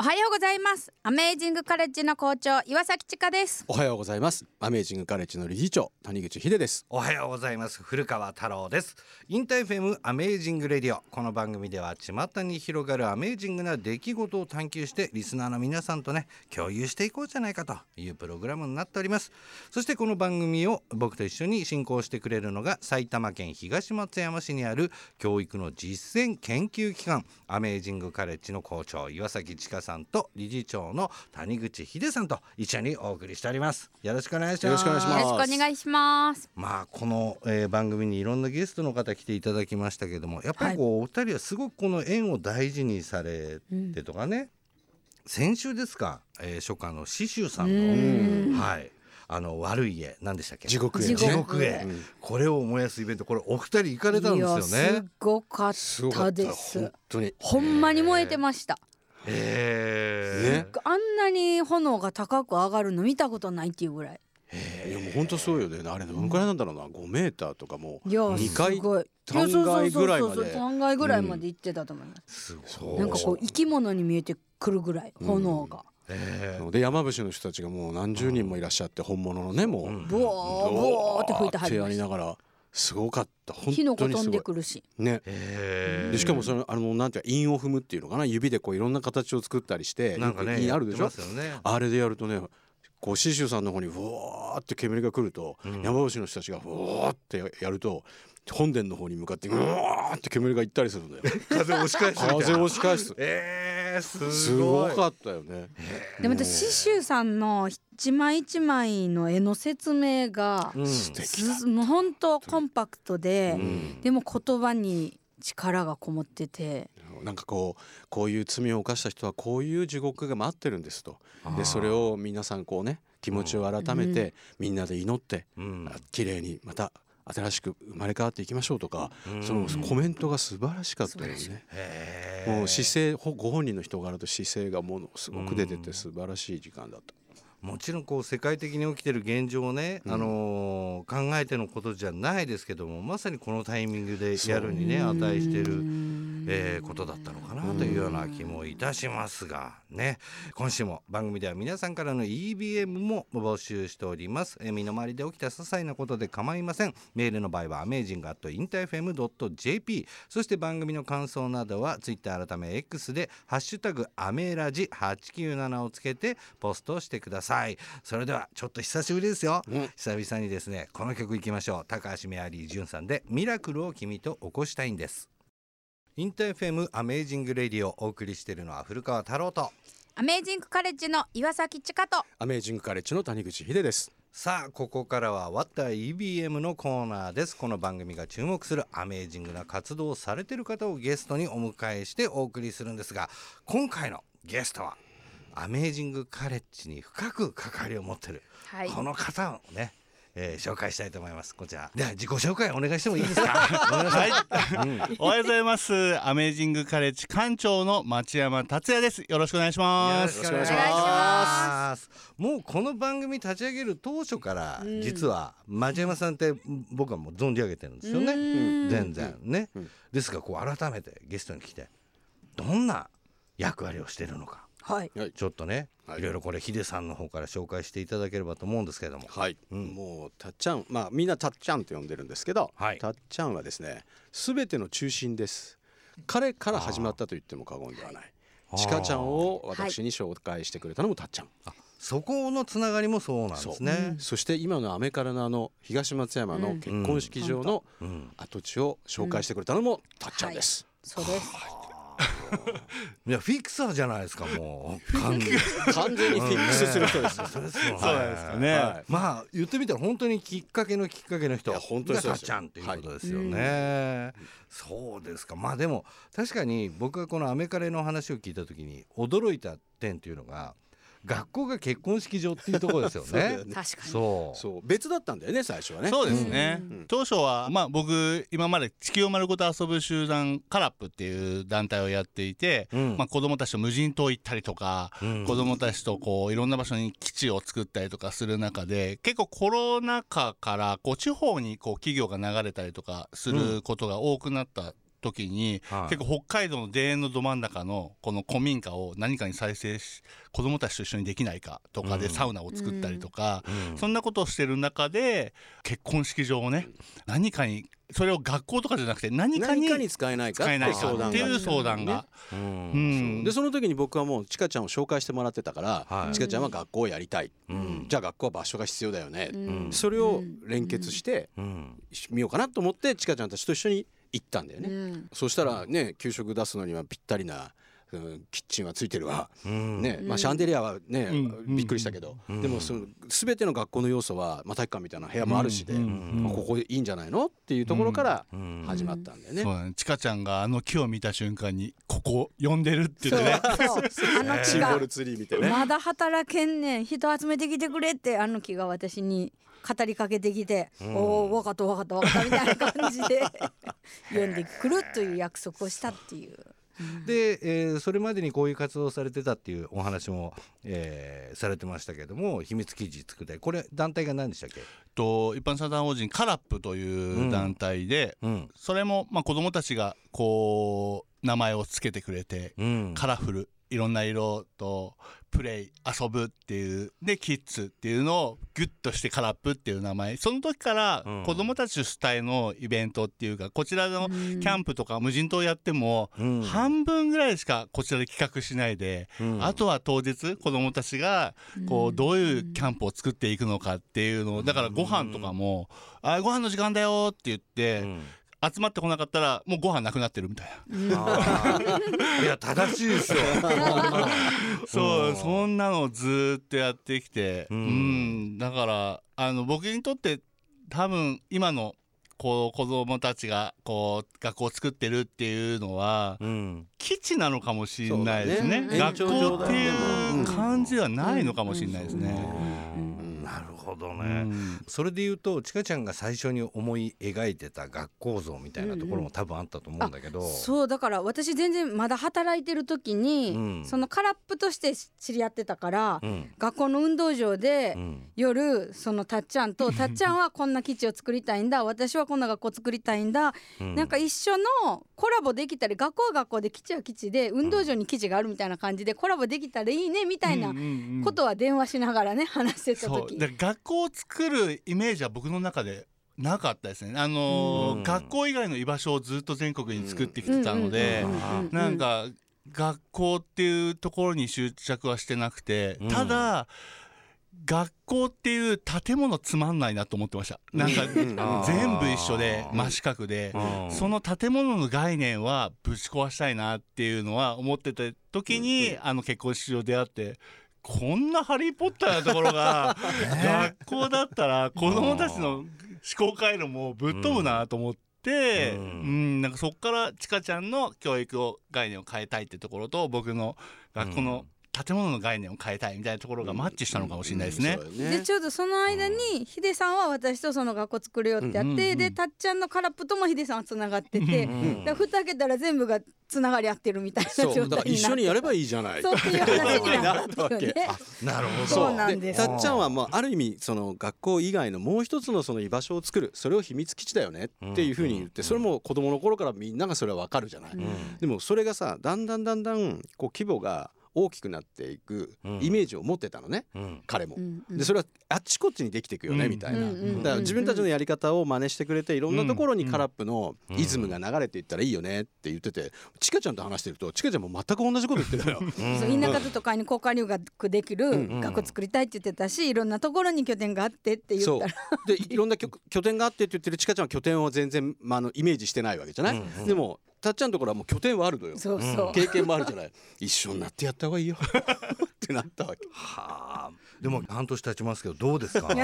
おはようございます。アメージングカレッジの校長岩崎千佳です。おはようございます。アメージングカレッジの理事長谷口秀です。おはようございます。古川太郎です。インターフェムアメージングレディオ。この番組では巷に広がるアメージングな出来事を探求してリスナーの皆さんとね共有していこうじゃないかというプログラムになっております。そしてこの番組を僕と一緒に進行してくれるのが埼玉県東松山市にある教育の実践研究機関アメージングカレッジの校長岩崎千佳さんと理事長の谷口秀さんと一緒にお送りしております。よろしくお願いします。よろしくお願いします。よろしくお願いしますまあこの、えー番組にいろんなゲストの方来ていただきましたけどもやっぱりこう、お二人はすごくこの縁を大事にされてとかね、先週ですか、えー、初夏の刺繍さんのはい。あの悪い家何でしたっけ？地獄へ地地獄へ、うん。これを燃やすイベントこれお二人行かれたんですよいやすね。ごかったす。ごかった。です本当に。ほんまに燃えてましたへー。あんなに炎が高く上がるの見たことないっていうぐらい。いやもう本当そうよね。あれどのくらいなんだろうな。5メーターとかもいや2階すごい。3階ぐらいまで。そうそうそうそう。3階ぐらいまで行ってたと思います、すごいそうなんかこう生き物に見えてくるぐらい炎が、へー。で山伏の人たちがもう何十人もいらっしゃって本物のねもう、うん。ブワーブワーって吹いてはりやました。りながらすごかった。本火の粉飛ん当にすごいでくるし。ね。でしかもそのあのなんていうか韻を踏むっていうのかな？指でこういろんな形を作ったりしてなんかね韻あるでしょ？ね。あれでやるとねこう刺繍さんの方にうわーって煙が来ると、うん。山伏の人たちがうわーってやると本殿の方に向かってうわーって煙が行ったりするんだよ。風を押し返す風を押し返す。えー、すすごかったよね。でまた刺繍さんの一枚一枚の絵の説明がうん。本当コンパクトで、うん。でも言葉に力がこもってて。なんかこうこういう罪を犯した人はこういう地獄が待ってるんですと。でそれを皆さんこうね気持ちを改めてみんなで祈ってうん。綺麗にまた新しく生まれ変わっていきましょうとかうん。そのコメントが素晴らしかったよ素晴ね。もう姿勢ほご本人の人柄と姿勢がものすごく出てて素晴らしい時間だった。もちろんこう世界的に起きてる現状をね、うん。あのー考えてのことじゃないですけどもまさにこのタイミングでやるにね値してる、えーことだったのかなというような気もいたしますがね。今週も番組では皆さんからの EBM も募集しております、えー身の回りで起きた些細なことで構いません。メールの場合は amazing.interfm.jp そして番組の感想などは Twitter 改め X で「ハッシュタグアメラジ897」をつけてポストしてください。それではちょっと久しぶりですよ、うん。久々にですねこの曲いきましょう。高橋メアリー潤さんで「ミラクルを君と起こしたいんです」InterFM Amazing Radio をお送りしているのは古川太郎と。アメージングカレッジの岩崎千佳と。アメージングカレッジの谷口秀です。さあここからは「What the EBM」のコーナーです。この番組が注目するアメージングな活動をされている方をゲストにお迎えしてお送りするんですが今回のゲストはアメージングカレッジに深く関わりを持ってる、はい。この方をね、えー紹介したいと思います。こちら。では自己紹介お願いしてもいいですか？ごめんなさい、うん。おはようございます。アメージングカレッジ館長の町山達也です。よろしくお願いします。よろしくお願いします。もうこの番組立ち上げる当初から、うん。実は町山さんって僕はもう存じ上げてるんですよね。うん。全然。ね、うん。ですがこう改めてゲストに来てどんな役割をしているのかはい。はい。ちょっとね、はい。い、ろいろこれヒデさんの方から紹介していただければと思うんですけれども。はい、うん。もうたっちゃんまあみんなたっちゃんと呼んでるんですけど、はい。たっちゃんはですねすべての中心です。彼から始まったと言っても過言ではない。ちかちゃんを私に紹介してくれたのもたっちゃん、そこのつながりもそうなんですね。そして今のアメカラのあの東松山の結婚式場のうん。跡地を紹介してくれたのもたっちゃんです、そうですいやフィクサーじゃないですかもう。完全に完全に。フィックスする人です、そうですよねそうですかね。はい。まあ言ってみたら本当にきっかけのきっかけの人。いうですよ。たっちゃんっていうことですよね。そうですか。まあでも確かに僕がこのアメカレの話を聞いた時に驚いた点っていうのが学校が結婚式場っていうところですよね。そう。ね。確かに。そう。そう。別だったんだよね最初はね。そうですね、うん。当初はまあ僕今まで地球を丸ごと遊ぶ集団カラップっていう団体をやっていて、うん。まあ、子供たちと無人島行ったりとか、うん。子供たちとこういろんな場所に基地を作ったりとかする中で結構コロナ禍からこう地方にこう企業が流れたりとかすることが多くなった時に、はい。結構北海道の田園のど真ん中のこの古民家を何かに再生し子供たちと一緒にできないかとかでうん。サウナを作ったりとか、うん。そんなことをしてる中で結婚式場をね何かにそれを学校とかじゃなくて何かに使えないか使えないか相談がっていう相談が。でその時に僕はもうちかちゃんを紹介してもらってたから、はい。ちかちゃんは学校をやりたい、うん。じゃあ学校は場所が必要だよね、うん。それを連結してうん。みようかなと思ってちかちゃんたちと一緒に行ったんだよね、うん。そしたらね給食出すのにはぴったりな、うんキッチンはついてるわ、うん。ねまあ、シャンデリアはね、うん。びっくりしたけど、うん。でもその全ての学校の要素は、まあ、体育館みたいな部屋もあるしで、まあここいいんじゃないのっていうところからうん。始まったんだよね。そうだね。ちかちゃんがあの木を見た瞬間にここ呼んでるって言ってね。そう。あの木が。まだ働けんねん。人集めてきてくれってあの木が私に語りかけてきて「うん。おお分かった分かった分かった」みたいな感じで 呼んでくるという約束をしたっていう。で、えーそれまでにこういう活動をされてたっていうお話も、えーされてましたけども秘密基地作ったりこれ団体が何でしたっけ、と一般社団法人カラップという団体で、うん。それもまあ子供たちがこう名前をつけてくれて、うん。カラフルいろんな色とプレイ遊ぶっていうでキッズっていうのをギュッとしてカラップっていう名前。その時からうん。子供たち主体のイベントっていうかこちらのうん。キャンプとか無人島やってもうん。半分ぐらいしかこちらで企画しないで、うん。あとは当日子供たちがこうどういうキャンプを作っていくのかっていうのをだからご飯とかも「あご飯の時間だよ」って言ってうん集まってこなかったらもうご飯なくなってるみたいな。いや正しいですよ。そう、うん。そんなのをずーっとやってきて、ううん。ん、だからあの僕にとって多分今のこう子供たちがこう学校を作ってるっていうのはうん。基地なのかもしれないですね。ね。学校っていう感じではないのかもしれないですね。うんほどうね。ん。それで言うとちかちゃんが最初に思い描いてた学校像みたいなところも多分あったと思うんだけど、そうだから私全然まだ働いてる時に、うん。その空っぽとして知り合ってたから、うん。学校の運動場で、うん。夜そのたっちゃんと たっちゃんはこんな基地を作りたいんだ私はこんな学校作りたいんだ、うん。なんか一緒のコラボできたり学校は学校で基地は基地で運動場に基地があるみたいな感じでコラボできたらいいねみたいなうんうんうんことは電話しながらね話してた時。だから学校を作るイメージは僕の中でなかったですね。あのーうん。学校以外の居場所をずっと全国に作ってきてたので、うんなんか学校っていうところに執着はしてなくて、うん。ただ学校っていう建物つまんないなと思ってました。なんか全部一緒で真四角で。うん。その建物の概念はぶち壊したいなっていうのは思ってた時に、あの結婚式場出会ってこんな「ハリー・ポッター」なところが 学校だったら子供たちの思考回路もぶっ飛ぶなと思って、ううんんなんかそこからちかちゃんの教育を概念を変えたいってところと僕の学校の建物の概念を変えたいみたいなところがマッチしたのかもしれないですね。でちょうどその間にヒデさんは私とその学校作るよってやって、うんうんうんでたっちゃんの空っぽともヒデさんはつながってて、うんだ蓋開けたら全部がつながり合ってるみたいな状態になってそうだから一緒にやればいいじゃない。そうっていう話になったっていうね。なるほど。そうなんです。たっちゃんはまあある意味その学校以外のもう一つのその居場所を作る。それを秘密基地だよねっていうふうに言ってそれも子供の頃からみんながそれはわかるじゃない。うん。でもそれがさだんだんだんだんこう規模が大きくなっていくイメージを持ってたのね、うん。彼も。うんうん。でそれはあっちこっちにできていくよね、うん。みたいな、うんうんだから自分たちのやり方を真似してくれていろんなところにうんカラップのイズムが流れていったらいいよねって言っててちかちゃんと話してるとちかちゃんも全く同じこと言ってるのよ。そう田舎とかに交換留学できるん。学校作りたいって言ってたしいろんなところに拠点があってって言ったら。でいろんな拠拠点があってって言ってるちかちゃんは拠点を全然、まあ、あのイメージしてないわけじゃない、うんうん。でもたっちゃんのところはもう拠点はあるのよ。そうそう、経験もあるじゃない。一緒になってやった方がいいよ。ってなったわけ。はあ。でも半年経ちますけどどうですか？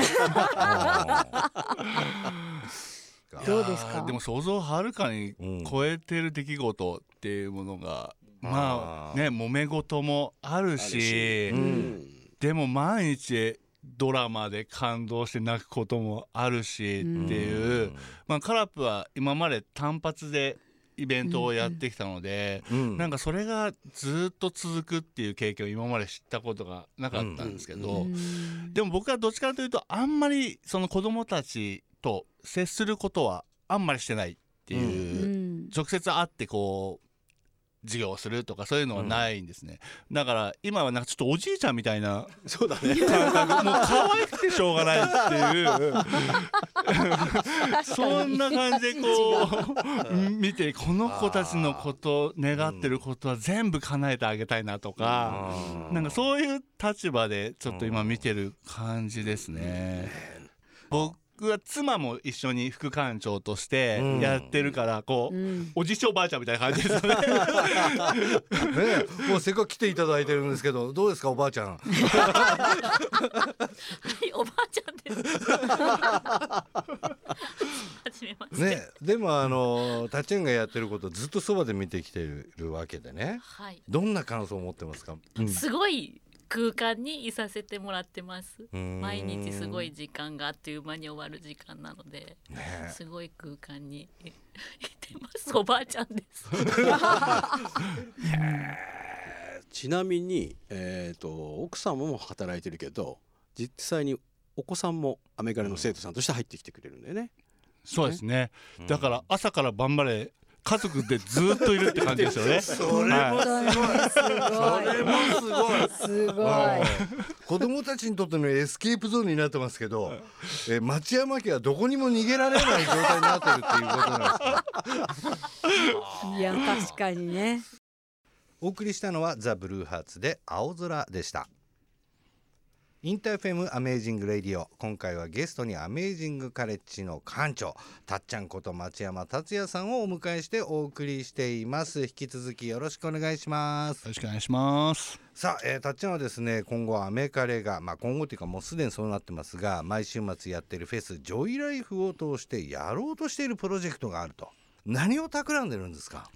どうですか？でも想像をはるかにうん超えてる出来事っていうものが、まあーあね揉め事もあるしうん。でも毎日ドラマで感動して泣くこともあるしっていう、まあ、カラップは今まで単発でイベントをやってきたので、うんなんかそれがずっと続くっていう経験を今まで知ったことがなかったんですけど、うんでも僕はどっちかというとあんまりその子供たちと接することはあんまりしてないっていう。うん直接会ってこう授業をするとかそういうのはないんですね、だから今はなんかちょっとおじいちゃんみたいな そうだね。感覚。もう可愛くてしょうがないっていう。そんな感じでこう見てこの子たちのこと願ってることは全部叶えてあげたいなとか、なんかそういう立場でちょっと今見てる感じですね。僕は妻も一緒に副館長としてやってるからこう、うんおじいちゃんおばあちゃんみたいな感じですよね。ねもうせっかく来ていただいてるんですけどどうですかおばあちゃんはい、おばあちゃんです。はじめまして。ねでもあのたっちゃんがやってることずっとそばで見てきてるわけでねはい。どんな感想を持ってますか、うんすごい空間にいさせてもらってます。ん毎日すごい時間があっという間に終わる時間なので、ねすごい空間にいいてます。おばあちゃんです。ちなみに、えー、と奥様も働いてるけど実際にお子さんもアメリカの生徒さんとして入ってきてくれるんだよね。そうですね。だから朝から晩まで家族でずっといるって感じですよね。それもはいすごい、それもすごいすごい。子供たちにとってのエスケープゾーンになってますけど、え町山家はどこにも逃げられない状態になってるっていうことなんですかいや確かにね。お送りしたのはザ・ブルーハーツで青空でしたインターフェムアメージング・レディオ。今回はゲストにアメージング・カレッジの館長たっちゃんこと町山達也さんをお迎えしてお送りしています。引き続きよろしくお願いします。よろしくお願いします。さあ、えー、たっちゃんはですね今後アメカレがまあ今後というかもうすでにそうなってますが毎週末やってるフェスジョイライフを通してやろうとしているプロジェクトがあると。何を企んでるんですか？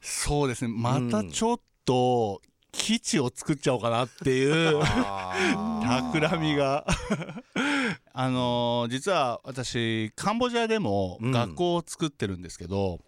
そうですね。またちょっと基地を作っちゃおうかなっていう企みが。あのー実は私カンボジアでもうん。学校を作ってるんですけど、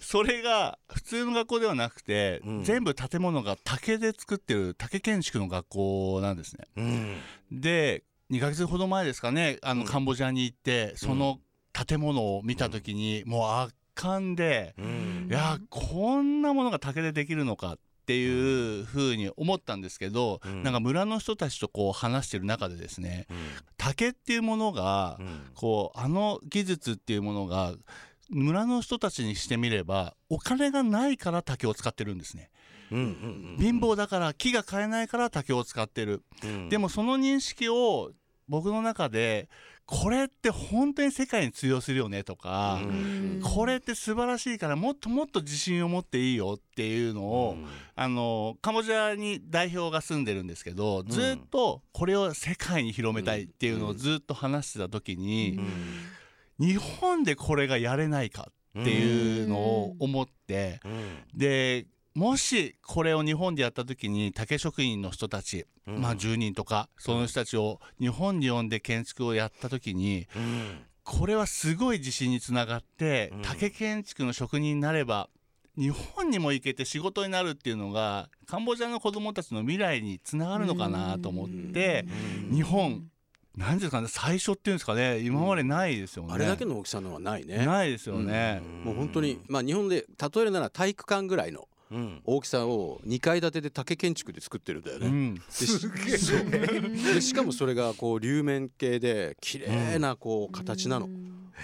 それが普通の学校ではなくて、うん。全部建物が竹で作ってる竹建築の学校なんですね。うん。で2ヶ月ほど前ですかねあの、うん。カンボジアに行ってその建物を見た時に、もう圧巻で、うん。いやこんなものが竹でできるのかっていうふうに思ったんですけど、うん。なんか村の人たちとこう話してる中でですねうん。竹っていうものが、うん。こうあの技術っていうものが村の人たちにしてみればお金がないから竹を使ってるんですね。うんうんうん。貧乏だから木が買えないから竹を使ってる、うん。でもその認識を僕の中でこれって本当に世界に通用するよねとか、うん。これって素晴らしいからもっともっと自信を持っていいよっていうのを、あのカンボジアに代表が住んでるんですけどずっとこれを世界に広めたいっていうのをずっと話してた時に、日本でこれがやれないかっていうのを思って、でもしこれを日本でやった時に竹職人の人たち、うんまあ10人とかその人たちを日本に呼んで建築をやった時にこれはすごい自信につながって、うん竹建築の職人になれば日本にも行けて仕事になるっていうのがカンボジアの子どもたちの未来につながるのかなと思って、日本何ですかね最初っていうんですかね今までないですよね。あれだけの大きさのはないね。ないですよね。もう本当にまあ日本で例えるなら体育館ぐらいのうん大きさを2階建てで竹建築で作ってるんだよね。うん、でしそう でしかもそれがこう流面形で綺麗なこう形なの。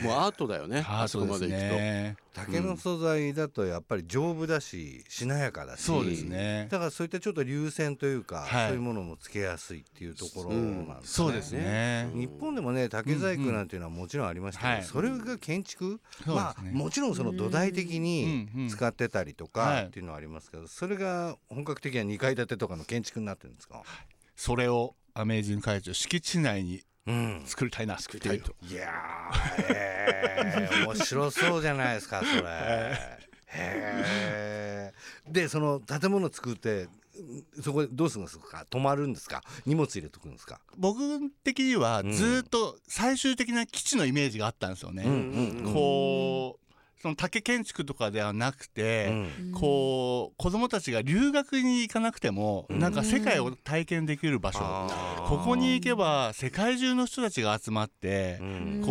もうアートだよ ね。あそこまで行くと。ね。竹の素材だとやっぱり丈夫だししなやかだしそうですね。だからそういったちょっと流線というか、はいそういうものもつけやすいっていうところなんですね。そうですね。日本でもね竹細工なんていうのはもちろんありましたけど、はいそれが建築、まあもちろんその土台的に使ってたりとはいかっていうのはありますけど、それが本格的には2階建てとかの建築になってるんですか？それをアメージング会場敷地内にうん。作りたいな作りたいと。いやー、えー、面白そうじゃないですかそれ。へーでその建物作ってうんそこでどうするんですか？泊まるんですか？荷物入れとくんですか？僕的にはうんずっと最終的な基地のイメージがあったんですよね。うんうんうんこうその竹建築とかではなくて、こう子供たちが留学に行かなくても、うん。なんか世界を体験できる場所、ここに行けば世界中の人たちが集まって、うん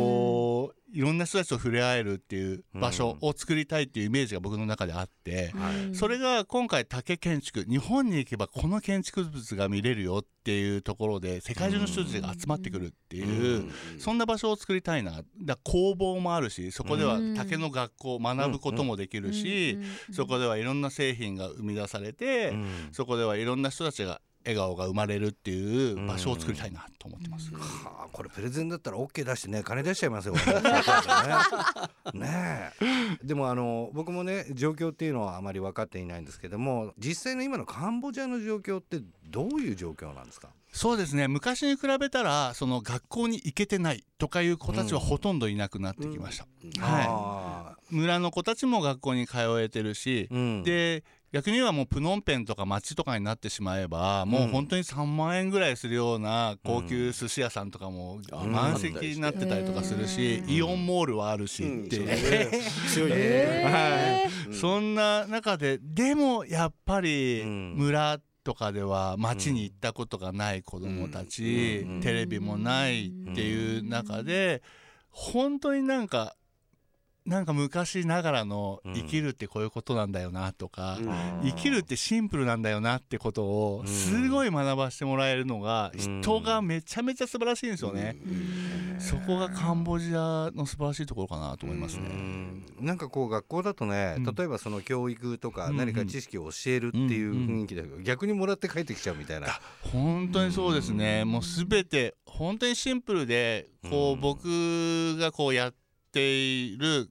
ういろんな人たちと触れ合えるっていう場所を作りたいっていうイメージが僕の中であって、はい。それが今回竹建築日本に行けばこの建築物が見れるよっていうところで世界中の人たちが集まってくるっていう、そんな場所を作りたいな。だ工房もあるしそこではうん。竹の学校を学ぶこともできるし、そこではいろんな製品が生み出されて、うん。そこではいろんな人たちが笑顔が生まれるっていう場所を作りたいなと思ってます。はあ、これプレゼンだったら OK 出してね金出しちゃいますよ。ねねえ。でもあの僕もね状況っていうのはあまり分かっていないんですけども実際の今のカンボジアの状況ってどういう状況なんですか？そうですね。昔に比べたらその学校に行けてないとかいう子たちはほとんどいなくなってきました、はあい、村の子たちも学校に通えてるし、ーうん、で逆に言えばもうプノンペンとか町とかになってしまえばもう本当に3万円ぐらいするような高級寿司屋さんとかもうん満席になってたりとかするし、イオンモールはあるしって。い。う、そんな中ででもやっぱりうん。村とかでは町に行ったことがない子どもたち、うん。テレビもないっていう中で本当になんかなんか昔ながらのうん。生きるってこういうことなんだよなとか、うん。生きるってシンプルなんだよなってことをすごい学ばせてもらえるのがうん。人がめちゃめちゃ素晴らしいんですよね。そこがカンボジアの素晴らしいところかなと思いますね。うん。なんかこう学校だとね、うん。例えばその教育とかうん。何か知識を教えるっていう雰囲気だけど、逆にもらって帰ってきちゃうみたいな。本当にそうですね、もうすべて本当にシンプルでこうん。う僕がこうやっている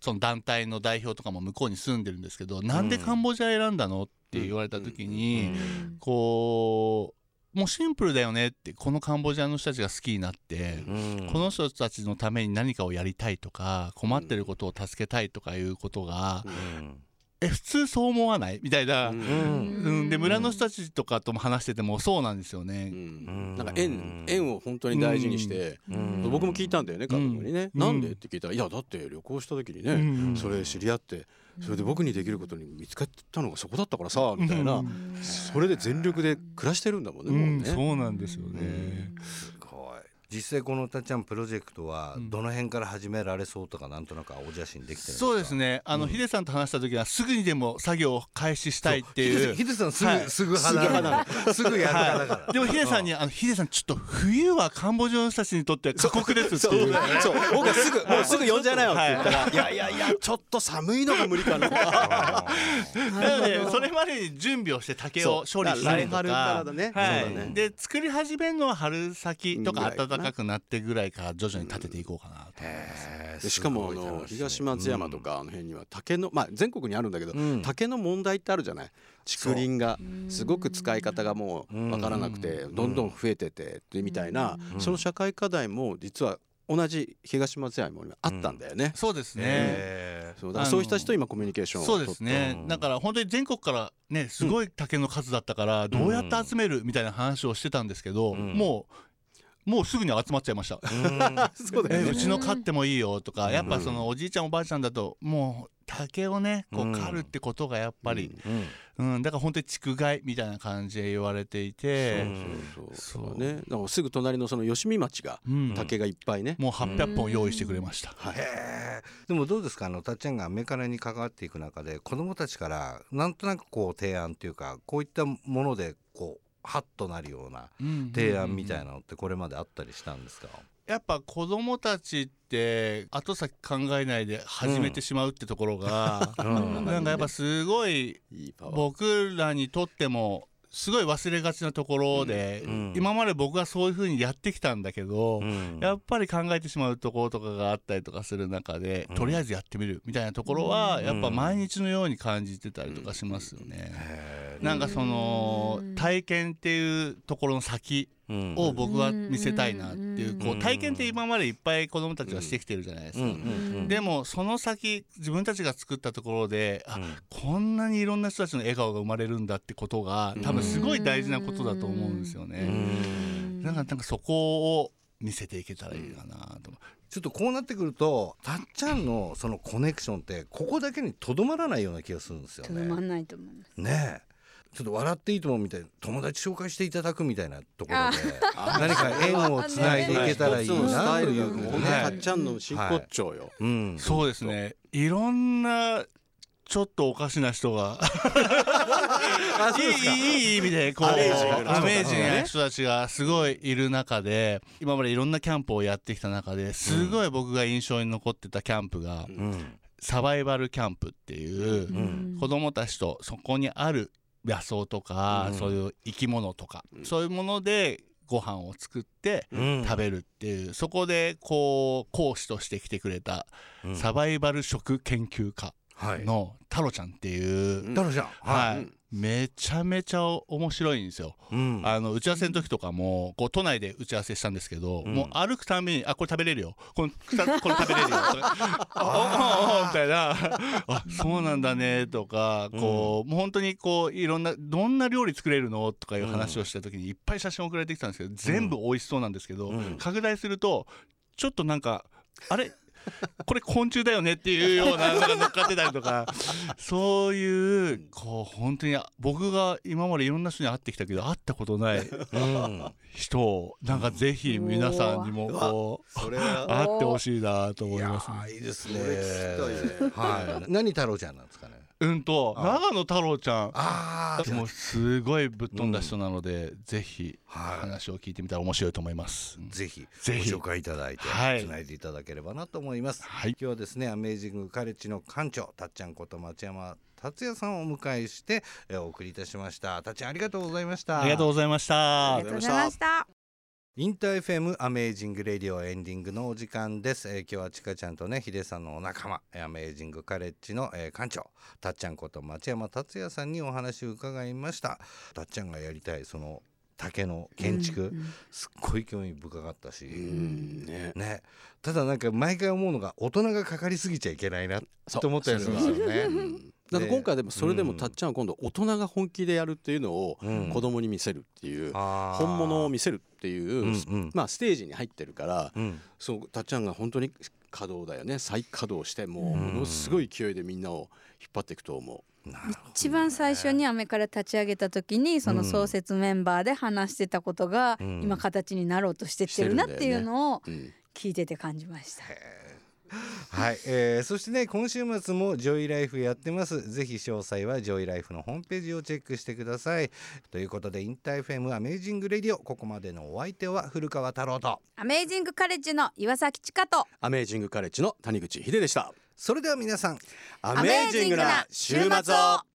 その団体の代表とかも向こうに住んでるんですけど、なんでカンボジア選んだのって言われた時に、こうもうシンプルだよねってこのカンボジアの人たちが好きになって。うん。この人たちのために何かをやりたいとか困ってることを助けたいとかいうことが、うんえ普通そう思わない？みたいな、うん。うん、で村の人たちとかとも話しててもそうなんですよね。うん。なんか縁縁を本当に大事にして、うん。僕も聞いたんだよね家族にね、うん。なんで？って聞いたら「いやだって旅行した時にね、うん。それ知り合ってそれで僕にできることに見つかったのがそこだったからさ」みたいな、うん。それで全力で暮らしてるんだもんね、う、もうん。ね。そうなんですよね。実際このたっちゃんプロジェクトはどの辺から始められそうとかなんとなくお写真できてるんですか？そうですね。あの、ヒデさんと話した時はすぐにでも作業を開始したいっていう。ヒデさんすぐ、はい。すぐすぐやる派だから、でもヒデさんにあのヒデさんちょっと冬はカンボジアの人たちにとっては過酷ですっていう。そう。僕はすぐもうすぐ呼んじゃいなよって言ったら「い。やいやいやちょっと寒いのが無理かな」なのでそれまでに準備をして竹を処理したりとか。らだね。はそうだね。い、で作り始めるのは春先とかぐらいかな暖かくなってぐらいから徐々に立てていこうかなと。へー。でしかもあの東松山とかあの辺には竹のまあ全国にあるんだけど、うん。竹の問題ってあるじゃない？竹林がすごく使い方がもう分からなくてん。どんどん増えててってみたいなうん。その社会課題も実は同じ東松山にもあったんだよね。そうですね。へそうだからそういう人たちと今コミュニケーションをそうですね、うんだから本当に全国からねすごい竹の数だったからどうやって集めるみたいな話をしてたんですけど、ん。もうもうすぐに集まっちゃいました。ーそうだよね。えうちの飼ってもいいよとか、ん。やっぱそのおじいちゃんおばあちゃんだともう竹をねこううん狩るってことがやっぱり、うんうん。だから本当に竹害みたいな感じで言われていて、そうすぐ隣のその吉見町がうん。竹がいっぱいね、もう800本用意してくれました。はいでもどうですか？あのたっちゃんがメカネに関わっていく中で子どもたちからなんとなくこう提案っていうかこういったものでこうハッとなるような提案みたいなのってこれまであったりしたんですか、やっぱ子供たちって後先考えないで始めてしまうってところが、うん。なんかやっぱすごい僕らにとってもすごい忘れがちなところで、うん。今まで僕はそういう風にやってきたんだけど、うん。やっぱり考えてしまうところとかがあったりとかする中で、とりあえずやってみるみたいなところは、やっぱ毎日のように感じてたりとかしますよね。へなんかその体験っていうところの先ーを僕は見せたいなっていうこう体験って今までいっぱい子どもたちがしてきてるじゃないですか。でもその先自分たちが作ったところであうん。こんなにいろんな人たちの笑顔が生まれるんだってことが多分すごい大事なことだと思うんですよね。なんかなんかそこを見せていけたらいいかなと。ちょっとこうなってくるとたっちゃんのそのコネクションってここだけにとどまらないような気がするんですよとどまね。んないと思います。ねえちょっと笑っていいと思うみたいな友達紹介していただくみたいなところあで何か縁をつないでい。けたらいいなタイルがとい。うもう本当にはいたっちゃんの真骨頂よ。うん。そうですね。いろんなちょっとおかしな人が いいいい意味でこうアメージな人が。アメージングな人たちがすごいいる中で今までいろんなキャンプをやってきた中ですごい僕が印象に残ってたキャンプがうん。サバイバルキャンプっていううん。子供たちとそこにある野草とかうん。そういう生き物とかそういうものでご飯を作ってうん。食べるっていうそこでこう講師として来てくれたうん。サバイバル食研究家はい。の太郎ちゃんっていう、うん太郎ちゃん。はい。うんめちゃめちゃ面白いんですよ。うん。あの打ち合わせの時とかもこう都内で打ち合わせしたんですけど、うん。もう歩くたびに「あこれ食べれるよ。この草 これ食べれるよ」とか「ああみたいな「あそうなんだね」とかこう、もう本当にこういろんなどんな料理作れるの？とかいう話をした時にいっぱい写真送られてきたんですけど全部美味しそうなんですけど、うん。拡大するとちょっとなんかあれ？これ昆虫だよねっていうようなのが乗っかってたりとか。そういうこう本当に僕が今までいろんな人に会ってきたけど会ったことないうん人をなんかぜひ皆さんにもこう会ってほしいなと思いますね。いいですね。はい。何太郎ちゃんなんですかね？うんとあ長野太郎ちゃん。あでもすごいぶっ飛んだ人なので、ぜひはい。話を聞いてみたら面白いと思います。ぜひぜひ。ご紹介いただいてはい。つないでいただければなと思います、はい。今日はですねアメージングカレッジの館長たっちゃんこと町山達也さんをお迎えしてえーお送りいたしました。たっちゃんありがとうございました。ありがとうございました。ありがとうございましたインター FM アメージングレディオエンディングのお時間です、えー今日はちかちゃんとねヒデさんのお仲間えーアメージングカレッジの、えー館長たっちゃんこと町山達也さんにお話を伺いました。たっちゃんがやりたいその竹の建築、うんすっごい興味深かったし、うんね。ね、ただなんか毎回思うのが大人がかかりすぎちゃいけないなと思ったりするんですよね。だから今回でもそれでもうんたっちゃんは今度大人が本気でやるっていうのをうん。子供に見せるっていう本物を見せるっていううんうん。まあステージに入ってるからうん。そうたっちゃんが本当に稼働だよね。再稼働してもううん。ものすごい勢いでみんなを引っ張っていくと思う。一番最初にアメカレ立ち上げた時にその創設メンバーで話してたことがうん。今形になろうとしてってるなっていうのをうん。聞いてて感じました。はい、えーそしてね今週末もジョイライフやってます。ぜひ詳細はジョイライフのホームページをチェックしてください。ということで InterFM Amazing Radio ここまでのお相手は古川太郎と。アメージングカレッジの岩崎千佳と。アメージングカレッジの谷口秀でした。それでは皆さんアメージングな週末を